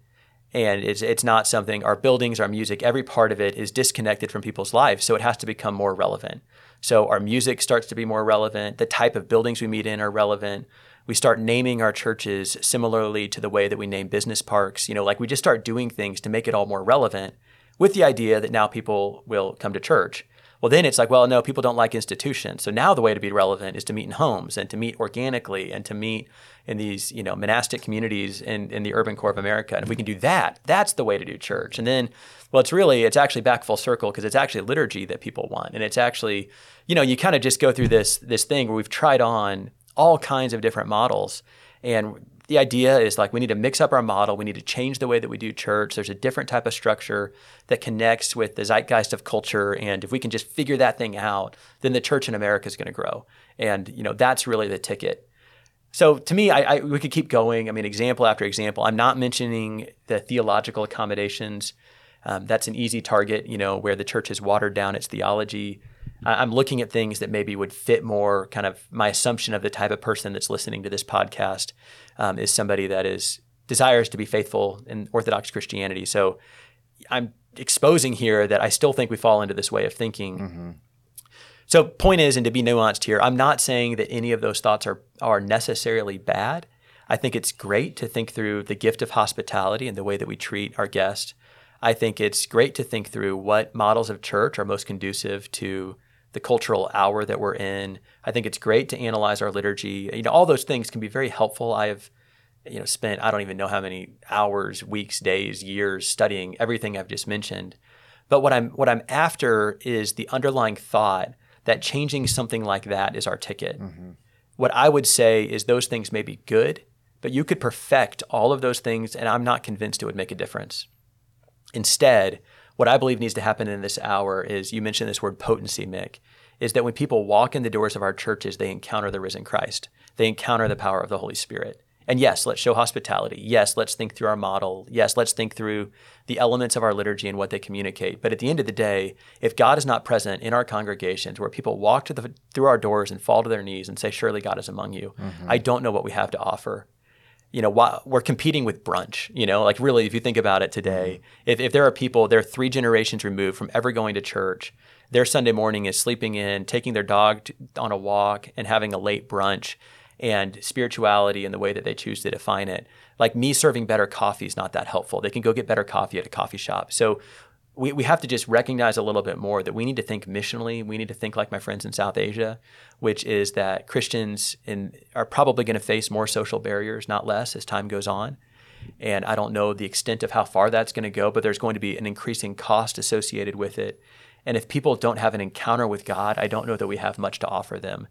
Speaker 2: and it's, it's not something, our buildings, our music, every part of it is disconnected from people's lives. So it has to become more relevant. So our music starts to be more relevant. The type of buildings we meet in are relevant. We start naming our churches similarly to the way that we name business parks. You know, like we just start doing things to make it all more relevant with the idea that now people will come to church. Well, then it's like, well, no, people don't like institutions. So now the way to be relevant is to meet in homes and to meet organically and to meet in these, you know, monastic communities in, in the urban core of America. And if we can do that, that's the way to do church. And then, well, it's really, it's actually back full circle because it's actually liturgy that people want. And it's actually, you know, you kind of just go through this this thing where we've tried on all kinds of different models. And the idea is like we need to mix up our model. We need to change the way that we do church. There's a different type of structure that connects with the zeitgeist of culture. And if we can just figure that thing out, then the church in America is going to grow. And you know that's really the ticket. So to me, I, I, we could keep going. I mean, example after example. I'm not mentioning the theological accommodations. Um, that's an easy target, you know, where the church has watered down its theology. I'm looking at things that maybe would fit more kind of my assumption of the type of person that's listening to this podcast um, is somebody that is desires to be faithful in Orthodox Christianity. So I'm exposing here that I still think we fall into this way of thinking. Mm-hmm. So point is, and to be nuanced here, I'm not saying that any of those thoughts are are necessarily bad. I think it's great to think through the gift of hospitality and the way that we treat our guests. I think it's great to think through what models of church are most conducive to the cultural hour that we're in. I think it's great to analyze our liturgy. You know, all those things can be very helpful. I have, you know, spent I don't even know how many hours, weeks, days, years studying everything I've just mentioned. But what I'm what I'm after is the underlying thought that changing something like that is our ticket. Mm-hmm. What I would say is those things may be good, but you could perfect all of those things, and I'm not convinced it would make a difference. Instead, what I believe needs to happen in this hour is you mentioned this word potency, Mick, is that when people walk in the doors of our churches, they encounter the risen Christ. They encounter the power of the Holy Spirit. And yes, let's show hospitality. Yes, let's think through our model. Yes, let's think through the elements of our liturgy and what they communicate. But at the end of the day, if God is not present in our congregations where people walk the, through our doors and fall to their knees and say, Surely God is among you, mm-hmm. I don't know what we have to offer you know, we're competing with brunch, you know, like really, if you think about it today, mm-hmm. if, if there are people, they're three generations removed from ever going to church, their Sunday morning is sleeping in, taking their dog to, on a walk, and having a late brunch, and spirituality and the way that they choose to define it. Like me serving better coffee is not that helpful. They can go get better coffee at a coffee shop. So we, we have to just recognize a little bit more that we need to think missionally. We need to think like my friends in South Asia, which is that Christians in, are probably going to face more social barriers, not less, as time goes on. And I don't know the extent of how far that's going to go, but there's going to be an increasing cost associated with it. And if people don't have an encounter with God, I don't know that we have much to offer them.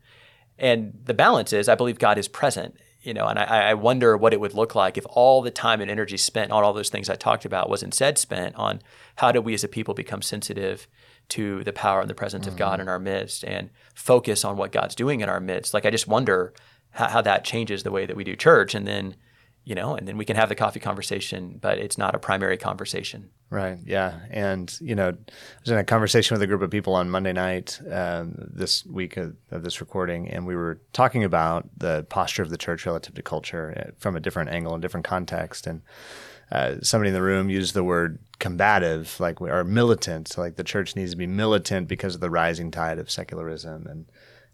Speaker 2: And the balance is, I believe God is present you know, and I, I, wonder what it would look like if all the time and energy spent on all those things I talked about was instead spent on how do we as a people become sensitive to the power and the presence mm-hmm. of God mm-hmm. in our midst and focus on what God's doing in our midst. Like I just wonder how, how that changes the way that we do church, and then you know, and then we can have the coffee conversation, but it's not a primary conversation.
Speaker 1: Right. Yeah. And, you know, I was in a conversation with a group of people on Monday night um, this week of, of, this recording, and we were talking about the posture of the church relative to culture uh, from a different angle and different context. And uh, somebody in the room used the word combative, like, or militant, like the church needs to be militant because of the rising tide of secularism. And,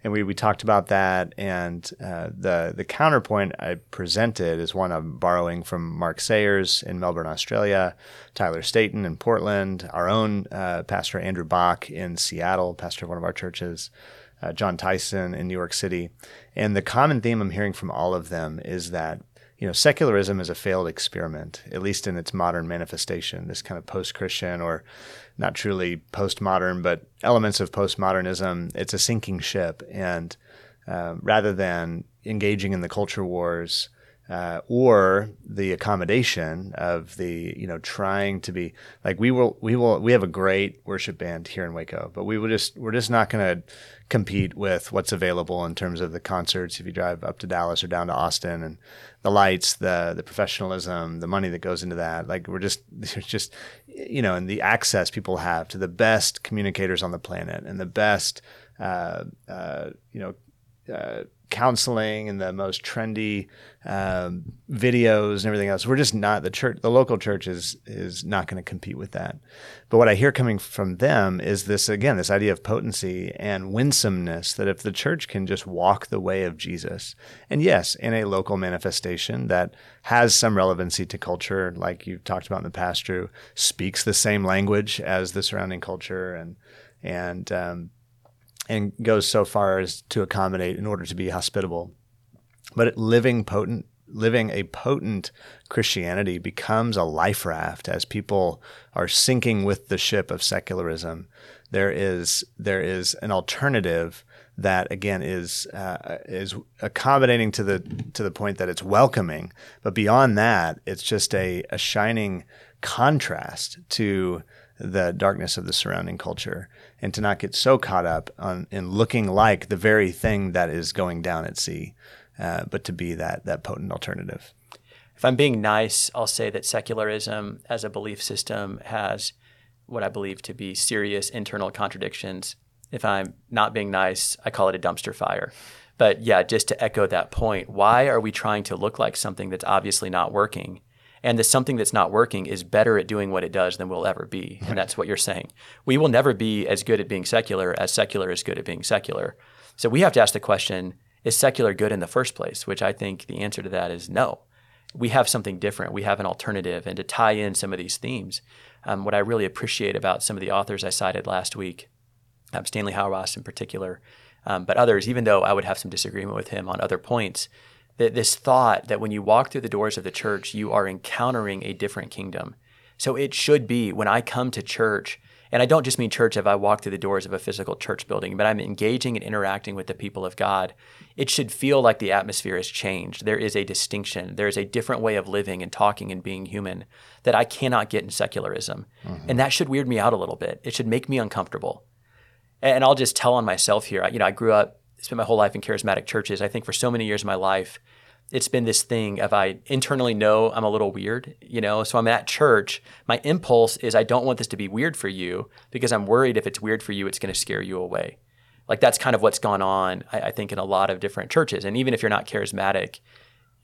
Speaker 1: and we, we talked about that. And uh, the the counterpoint I presented is one I'm borrowing from Mark Sayers in Melbourne, Australia, Tyler Staton in Portland, our own uh, pastor Andrew Bach in Seattle, pastor of one of our churches, uh, Jon Tyson in New York City. And the common theme I'm hearing from all of them is that you know, secularism is a failed experiment, at least in its modern manifestation, this kind of post Christian or not truly postmodern, but elements of postmodernism. It's a sinking ship. And uh, rather than engaging in the culture wars, uh, or the accommodation of the you know trying to be like we will we will we have a great worship band here in Waco, but we will just we're just not going to compete with what's available in terms of the concerts if you drive up to Dallas or down to Austin and the lights, the the professionalism, the money that goes into that. Like we're just [LAUGHS] there's just you know and the access people have to the best communicators on the planet and the best uh, uh, you know. Counseling and the most trendy um, videos and everything else. We're just not the church. The local church is is not going to compete with that. But what I hear coming from them is this again, this idea of potency and winsomeness. That if the church can just walk the way of Jesus, and yes, in a local manifestation that has some relevancy to culture, like you've talked about in the past, Drew, speaks the same language as the surrounding culture, and and um, and goes so far as to accommodate in order to be hospitable. But living potent living a potent Christianity becomes a life raft as people are sinking with the ship of secularism. There is there is an alternative that again is uh, is accommodating to the to the point that it's welcoming, but beyond that, it's just a, a shining contrast to the darkness of the surrounding culture and to not get so caught up on in looking like the very thing that is going down at sea, uh, but to be that that potent alternative.
Speaker 2: If I'm being nice, I'll say that secularism as a belief system has what I believe to be serious internal contradictions. If I'm not being nice, I call it a dumpster fire. But yeah, just to echo that point, why are we trying to look like something that's obviously not working? And the something that's not working is better at doing what it does than we'll ever be. And that's what you're saying. We will never be as good at being secular as secular is good at being secular. So we have to ask the question is secular good in the first place? Which I think the answer to that is no. We have something different. We have an alternative. And to tie in some of these themes, um, what I really appreciate about some of the authors I cited last week, um, Stanley Hauerwas in particular, um, but others, even though I would have some disagreement with him on other points, this thought that when you walk through the doors of the church, you are encountering a different kingdom. So it should be when I come to church, and I don't just mean church if I walk through the doors of a physical church building, but I'm engaging and interacting with the people of God. It should feel like the atmosphere has changed. There is a distinction. There is a different way of living and talking and being human that I cannot get in secularism. Mm-hmm. And that should weird me out a little bit. It should make me uncomfortable. And I'll just tell on myself here. You know, I grew up spent my whole life in charismatic churches. I think for so many years of my life, it's been this thing of I internally know I'm a little weird, you know. So I'm at church. My impulse is I don't want this to be weird for you because I'm worried if it's weird for you, it's going to scare you away. Like that's kind of what's gone on, I, I think, in a lot of different churches. And even if you're not charismatic,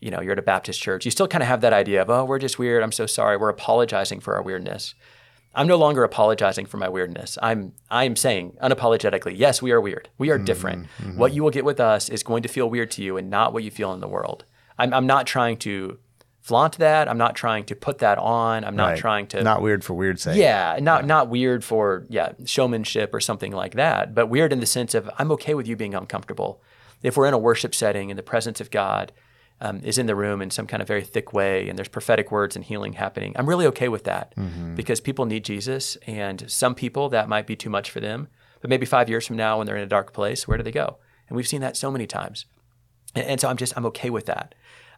Speaker 2: you know, you're at a Baptist church, you still kind of have that idea of, oh, we're just weird. I'm so sorry. We're apologizing for our weirdness. I'm no longer apologizing for my weirdness. I'm I'm saying unapologetically, yes, we are weird. We are different. Mm-hmm. What you will get with us is going to feel weird to you and not what you feel in the world. I'm I'm not trying to flaunt that. I'm not trying to put that on. I'm not right. trying to
Speaker 1: not weird for weird sake.
Speaker 2: Yeah, not yeah. not weird for yeah, showmanship or something like that, but weird in the sense of I'm okay with you being uncomfortable. If we're in a worship setting and the presence of God um, is in the room in some kind of very thick way and there's prophetic words and healing happening, I'm really okay with that mm-hmm. because people need Jesus. And some people, that might be too much for them. But maybe five years from now, when they're in a dark place, where do they go? And we've seen that so many times. And, and so I'm just, I'm okay with that.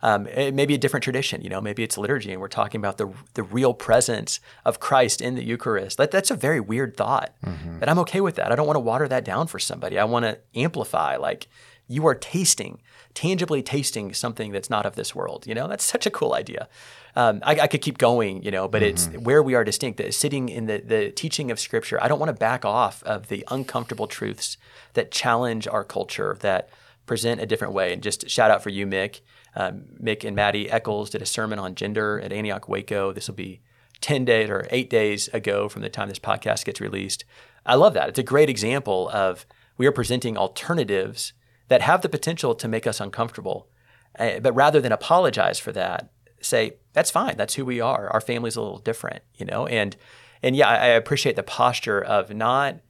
Speaker 2: Um, it may be a different tradition, you know, maybe it's liturgy and we're talking about the, the real presence of Christ in the Eucharist. That, that's a very weird thought, mm-hmm. but I'm okay with that. I don't want to water that down for somebody. I want to amplify, like, you are tasting tangibly tasting something that's not of this world. You know, that's such a cool idea. Um, I, I, could keep going, you know, but mm-hmm. it's where we are distinct. Sitting in the the teaching of Scripture, I don't want to back off of the uncomfortable truths that challenge our culture, that present a different way. And just shout out for you, Mick. Um, Mick and Maddie Eccles did a sermon on gender at Antioch Waco. This will be 10 days or eight days ago from the time this podcast gets released. I love that. It's a great example of we are presenting alternatives that have the potential to make us uncomfortable. Uh, but rather than apologize for that, say that's fine. That's who we are. Our family's a little different, you know. And and yeah, I, I appreciate the posture of not.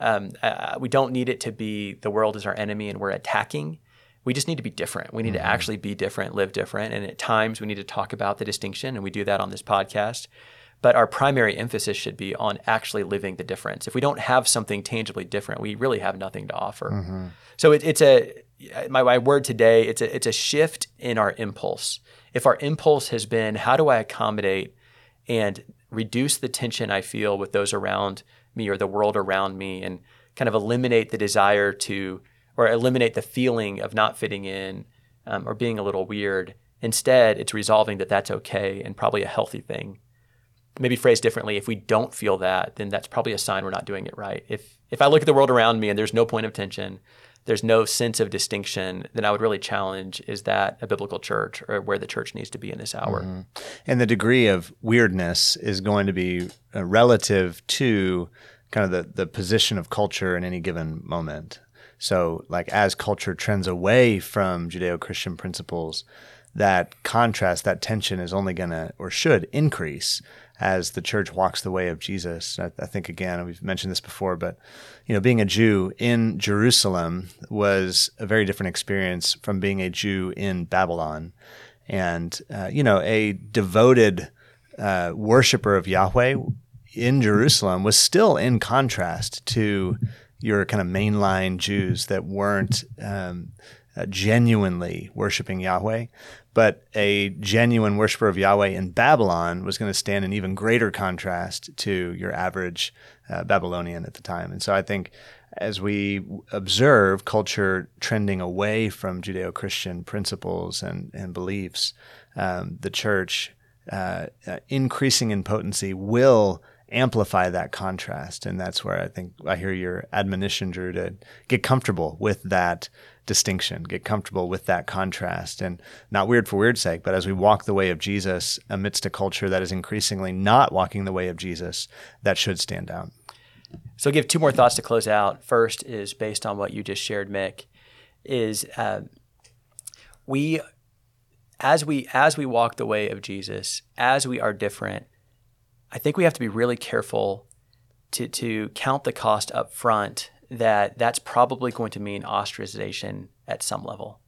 Speaker 2: Um, uh, we don't need it to be the world is our enemy and we're attacking. We just need to be different. We need mm-hmm. to actually be different, live different, and at times we need to talk about the distinction, and we do that on this podcast. But our primary emphasis should be on actually living the difference. If we don't have something tangibly different, we really have nothing to offer. Mm-hmm. So it, it's a my, my word today. It's a it's a shift in our impulse. If our impulse has been, how do I accommodate and reduce the tension I feel with those around me or the world around me, and kind of eliminate the desire to or eliminate the feeling of not fitting in um, or being a little weird. Instead, it's resolving that that's okay and probably a healthy thing maybe phrased differently, if we don't feel that, then that's probably a sign we're not doing it right. If if I look at the world around me and there's no point of tension, there's no sense of distinction, then I would really challenge is that a biblical church or where the church needs to be in this hour? Mm-hmm.
Speaker 1: And the degree of weirdness is going to be uh, relative to kind of the, the position of culture in any given moment. So, like, as culture trends away from Judeo Christian principles, that contrast, that tension is only going to or should increase as the church walks the way of Jesus. I, I, think again, we've mentioned this before, but you know, being a Jew in Jerusalem was a very different experience from being a Jew in Babylon, and uh, you know, a devoted uh, worshiper of Yahweh in Jerusalem was still in contrast to your kind of mainline Jews that weren't. Um, uh, genuinely worshiping Yahweh, but a genuine worshiper of Yahweh in Babylon was going to stand in even greater contrast to your average uh, Babylonian at the time. And so I think as we observe culture trending away from Judeo Christian principles and, and beliefs, um, the church uh, uh, increasing in potency will amplify that contrast. And that's where I think I hear your admonition, Drew, to get comfortable with that distinction, get comfortable with that contrast. And not weird for weird's sake, but as we walk the way of Jesus amidst a culture that is increasingly not walking the way of Jesus, that should stand out.
Speaker 2: So, I'll give two more thoughts to close out. First is based on what you just shared, Mick. Is uh, we, as we as we walk the way of Jesus, as we are different, I think we have to be really careful to to count the cost up front that that's probably going to mean ostracization at some level.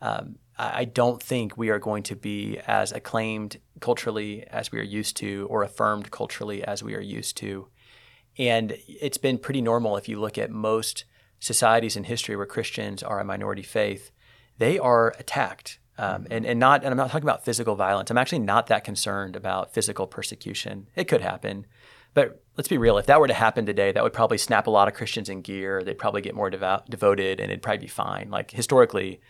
Speaker 2: Um, I don't think we are going to be as acclaimed culturally as we are used to, or affirmed culturally as we are used to. And it's been pretty normal if you look at most societies in history where Christians are a minority faith, they are attacked. Um, and, and not and I'm not talking about physical violence. I'm actually not that concerned about physical persecution. It could happen. But let's be real, if that were to happen today, that would probably snap a lot of Christians in gear. They'd probably get more devout, devoted and it'd probably be fine. Like historically,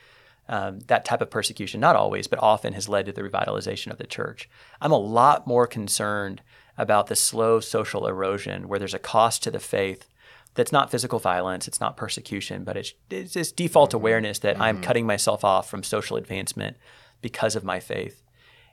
Speaker 2: um, that type of persecution, not always, but often has led to the revitalization of the church. I'm a lot more concerned about the slow social erosion where there's a cost to the faith that's not physical violence, it's not persecution, but it's, it's this default awareness that mm-hmm. I'm cutting myself off from social advancement because of my faith.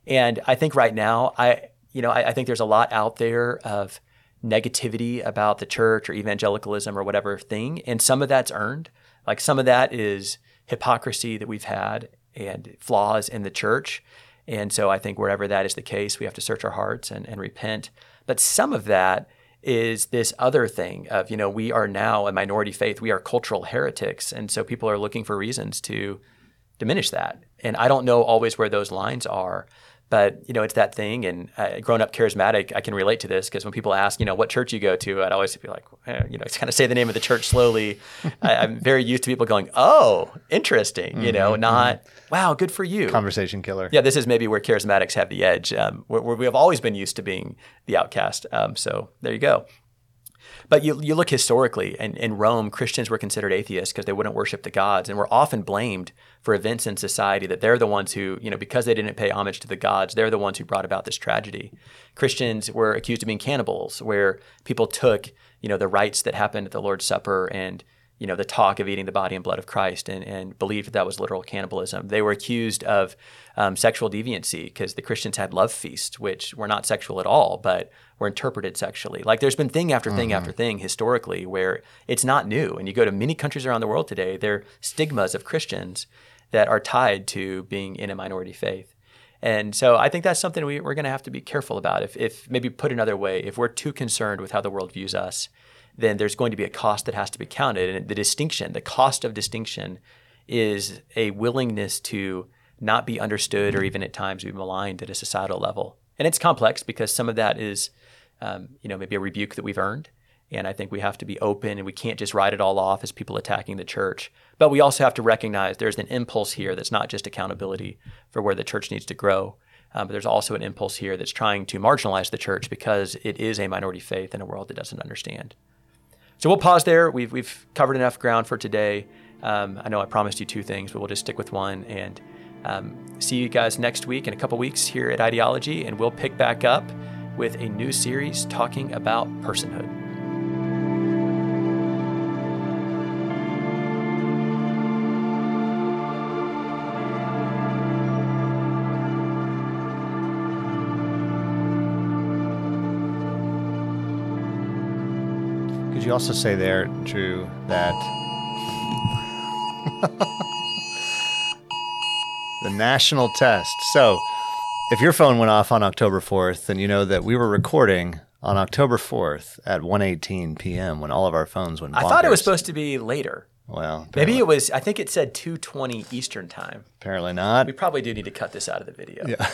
Speaker 2: And I think right now, I you know, I, I, think there's a lot out there of negativity about the church or evangelicalism or whatever thing, and some of that's earned. Like some of that is hypocrisy that we've had and flaws in the church. And so I think wherever that is the case, we have to search our hearts and, and repent. But some of that is this other thing of, you know, we are now a minority faith. We are cultural heretics. And so people are looking for reasons to diminish that. And I don't know always where those lines are. But you know, it's that thing. And uh, growing up charismatic, I can relate to this because when people ask, you know, what church you go to, I'd always be like, eh, you know, kind of say the name of the church slowly. [LAUGHS] I, am very used to people going, "Oh, interesting," mm-hmm, you know, mm-hmm. not mm-hmm. "Wow, good for you."
Speaker 1: Conversation killer.
Speaker 2: Yeah, this is maybe where charismatics have the edge, um, where, where, we have always been used to being the outcast. Um, so there you go. But you, you look historically, and in Rome, Christians were considered atheists because they wouldn't worship the gods and were often blamed for events in society that they're the ones who, you know, because they didn't pay homage to the gods, they're the ones who brought about this tragedy. Christians were accused of being cannibals, where people took, you know, the rites that happened at the Lord's Supper and you know, the talk of eating the body and blood of Christ and, and believed that, that was literal cannibalism. They were accused of um, sexual deviancy because the Christians had love feasts, which were not sexual at all, but were interpreted sexually. Like there's been thing after thing mm-hmm. after thing historically where it's not new. And you go to many countries around the world today, there are stigmas of Christians that are tied to being in a minority faith. And so I think that's something we, are going to have to be careful about. If, if maybe put another way, if we're too concerned with how the world views us, then there's going to be a cost that has to be counted. And the distinction, the cost of distinction, is a willingness to not be understood or even at times be maligned at a societal level. And it's complex because some of that is, um, you know, maybe a rebuke that we've earned. And I think we have to be open and we can't just write it all off as people attacking the church. But we also have to recognize there's an impulse here that's not just accountability for where the church needs to grow. Um, but there's also an impulse here that's trying to marginalize the church because it is a minority faith in a world that doesn't understand. So we'll pause there. We've, we've covered enough ground for today. Um, I know I promised you two things, but we'll just stick with one. And um, see you guys next week in a couple weeks here at Ideology, and we'll pick back up with a new series talking about personhood.
Speaker 1: Also say there, Drew, that the national test. So, if your phone went off on October 4th, then you know that we were recording on October 4th at 1:18 p.m. when all of our phones went.
Speaker 2: I thought it was supposed to be later.
Speaker 1: Well,
Speaker 2: apparently. maybe it was. I think it said 2:20 Eastern time.
Speaker 1: Apparently not.
Speaker 2: We probably do need to cut this out of the video.
Speaker 1: Yeah.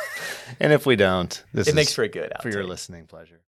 Speaker 1: [LAUGHS] and if we don't, this
Speaker 2: it makes for a good.
Speaker 1: For your listening pleasure.